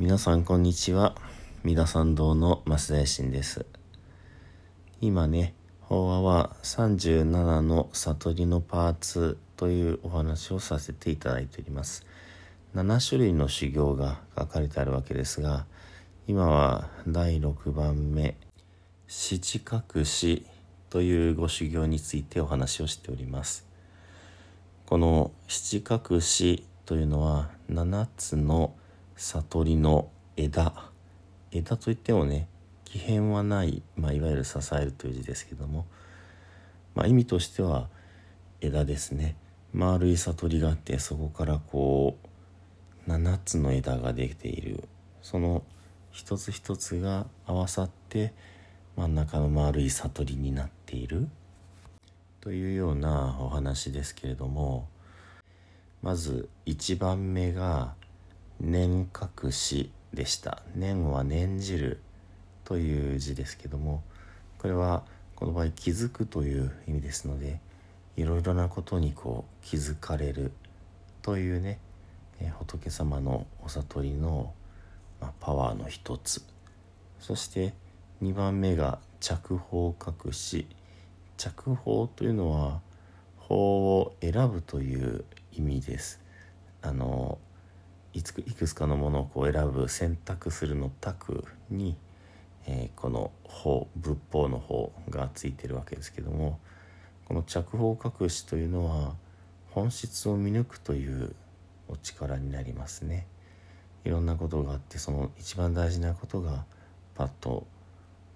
皆さんこんにちは。三田参道の増田信です。今ね法話は37の悟りのパーツというお話をさせていただいております。7種類の修行が書かれてあるわけですが今は第6番目七隠しというご修行についてお話をしております。この七隠しというのは7つの悟りの枝。枝といってもね奇変はない、まあ、いわゆる支えるという字ですけども、まあ、意味としては枝ですね。丸い悟りがあってそこからこう7つの枝ができている。その一つ一つが合わさって真ん中の丸い悟りになっている。というようなお話ですけれどもまず1番目が念隠しでした。念は念じるという字ですけどもこれはこの場合気づくという意味ですのでいろいろなことにこう気づかれるというね、え仏様のお悟りの、ま、パワーの一つ。そして2番目が着法隠し。着法というのは法を選ぶという意味です。あのいついくつかのものをこう選ぶ選択するの「択」に、えー、この法仏法の法がついてるわけですけどもこの着法隠しというのは本質を見抜くというお力になりますね。いろんなことがあってその一番大事なことがパッと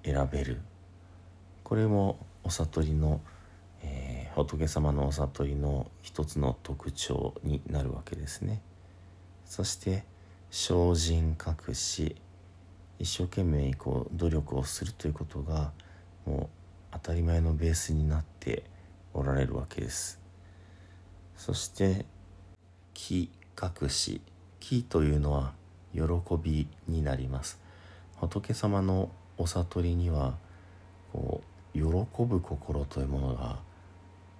選べるこれもお悟りの、えー、仏様のお悟りの一つの特徴になるわけですね。そして精進隠し一生懸命にこう努力をするということがもう当たり前のベースになっておられるわけですそして気隠し気というのは喜びになります仏様のお悟りにはこう喜ぶ心というものが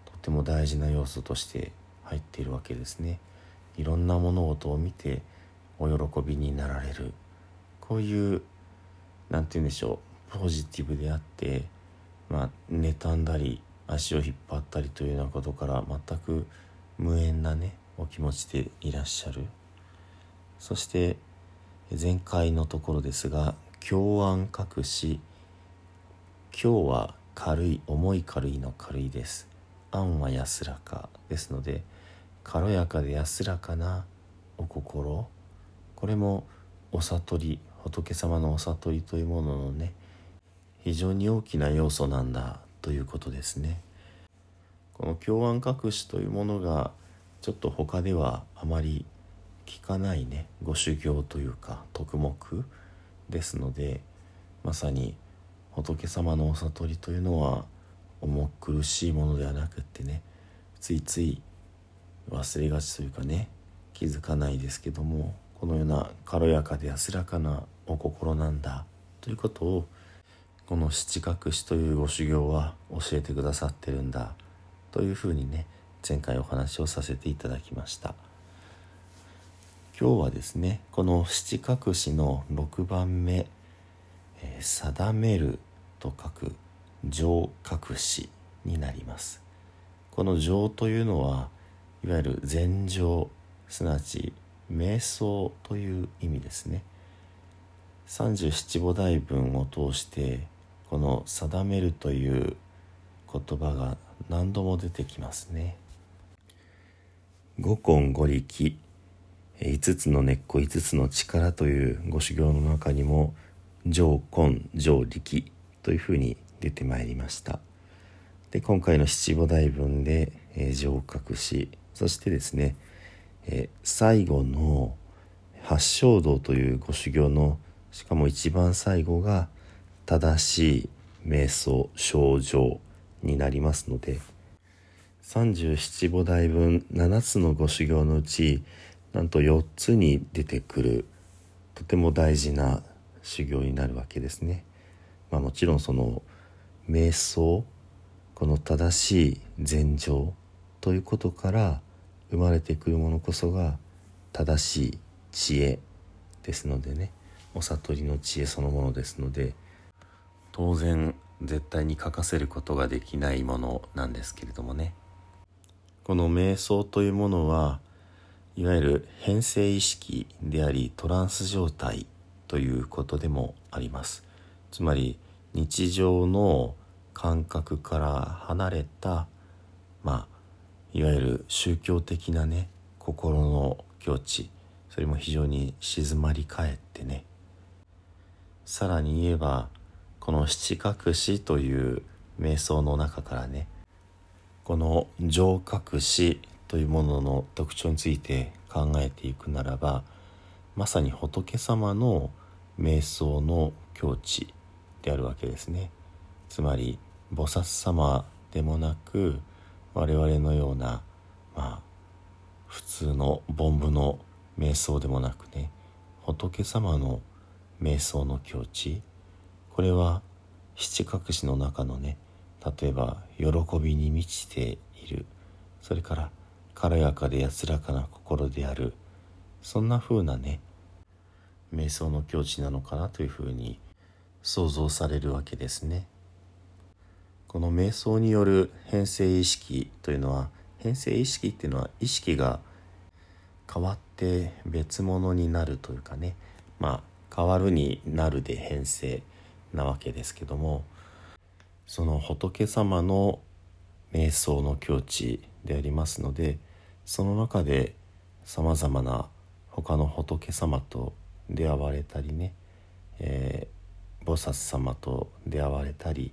とても大事な要素として入っているわけですね。いろんな物事を見てお喜びになられる。こういう何て言うんでしょうポジティブであってまあ妬んだり足を引っ張ったりというようなことから全く無縁なねお気持ちでいらっしゃる。そして前回のところですが共安隠し。今日は軽い重い軽いの軽いです。安は安らかですので軽やかで安らかなお心これもお悟り仏様のお悟りというもののね非常に大きな要素なんだということですね。この共安隠しというものがちょっと他ではあまり聞かないねご修行というか徳目ですのでまさに仏様のお悟りというのは重苦しいものではなくってねついつい忘れがちというかね気づかないですけどもこのような軽やかで安らかなお心なんだということをこの七隠しというご修行は教えてくださってるんだというふうにね前回お話をさせていただきました。今日はですねこの七隠しの6番目「えー、定める」と書く「上隠し」になります。この「上」というのはいわゆる禅情すなわち瞑想という意味ですね。三十七菩提文を通してこの「定める」という言葉が何度も出てきますね。五根五力五つの根っこ五つの力というご修行の中にも上根上力というふうに出てまいりました。で今回の七菩提文で、えー、上隠しそしてですね、え最後の八正道というご修行のしかも一番最後が正しい瞑想症状になりますので37菩提分7つのご修行のうちなんと4つに出てくるとても大事な修行になるわけですね。まあ、もちろんその瞑想この正しい禅情ということから生まれてくるものこそが正しい知恵ですのでね。お悟りの知恵そのものですので。当然絶対に欠かせることができないものなんですけれどもね。この瞑想というものはいわゆる変性意識でありトランス状態ということでもあります。つまり日常の感覚から離れたまあいわゆる宗教的なね心の境地それも非常に静まり返ってね。さらに言えばこの七隠しという瞑想の中からねこの上隠しというものの特徴について考えていくならばまさに仏様の瞑想の境地であるわけですね。つまり菩薩様でもなく我々のようなまあ普通の凡夫の瞑想でもなくね仏様の瞑想の境地これは七隠しの中のね例えば喜びに満ちているそれから軽やかで安らかな心であるそんな風なね瞑想の境地なのかなというふうに想像されるわけですね。この瞑想による変性意識というのは変性意識っていうのは意識が変わって別物になるというかね。まあ変わるになるで変性なわけですけども。その仏様の瞑想の境地でありますのでその中でさまざまな他の仏様と出会われたりね、えー、菩薩様と出会われたり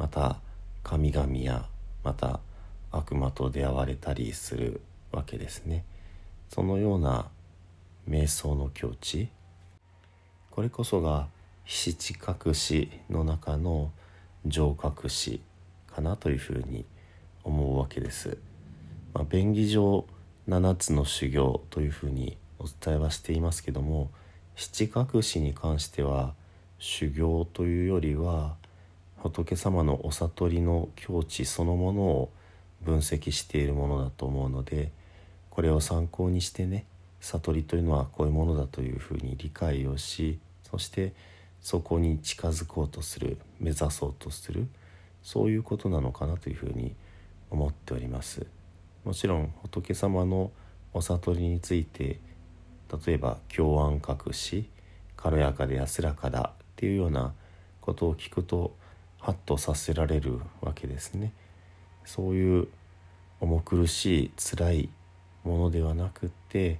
また神々やまた悪魔と出会われたりするわけですね。そのような瞑想の境地これこそが七隠しの中の上隠しかなというふうに思うわけです。まあ、便宜上7つの修行というふうにお伝えはしていますけども七隠しに関しては修行というよりは仏様のお悟りの境地そのものを分析しているものだと思うのでこれを参考にしてね悟りというのはこういうものだというふうに理解をしそしてそこに近づこうとする目指そうとするそういうことなのかなというふうに思っております。もちろん仏様のお悟りについて例えば共安隠し軽やかで安らかだっていうようなことを聞くとハッとさせられるわけですねそういう重苦しい辛いものではなくって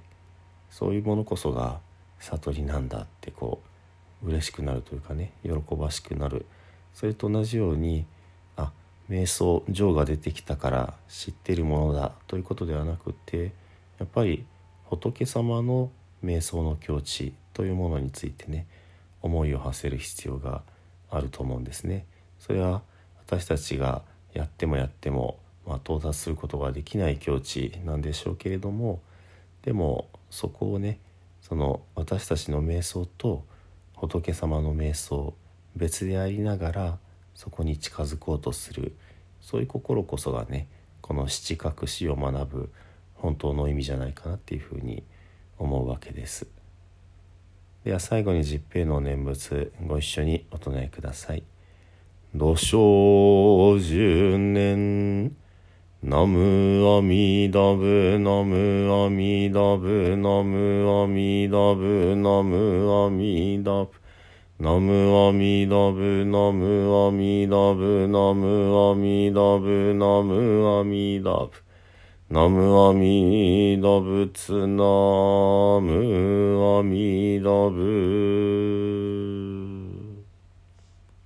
そういうものこそが悟りなんだってこう嬉しくなるというかね喜ばしくなるそれと同じようにあ瞑想情が出てきたから知ってるものだということではなくってやっぱり仏様の瞑想の境地というものについてね思いを馳せる必要があると思うんですね。それは私たちがやってもやってもまあ、到達することができない境地なんでしょうけれどもでもそこをねその私たちの瞑想と仏様の瞑想別でありながらそこに近づこうとするそういう心こそがねこの七隠しを学ぶ本当の意味じゃないかなっていうふうに思うわけです。では最後に十平の念仏ご一緒にお唱えください。土生十年。ナムアミダブナムアミダブナムアミダブナムアミダブ。ナムアミダブナムアミダブナムアミダブナムアミダブ。ナムアミダブツナムアミダブ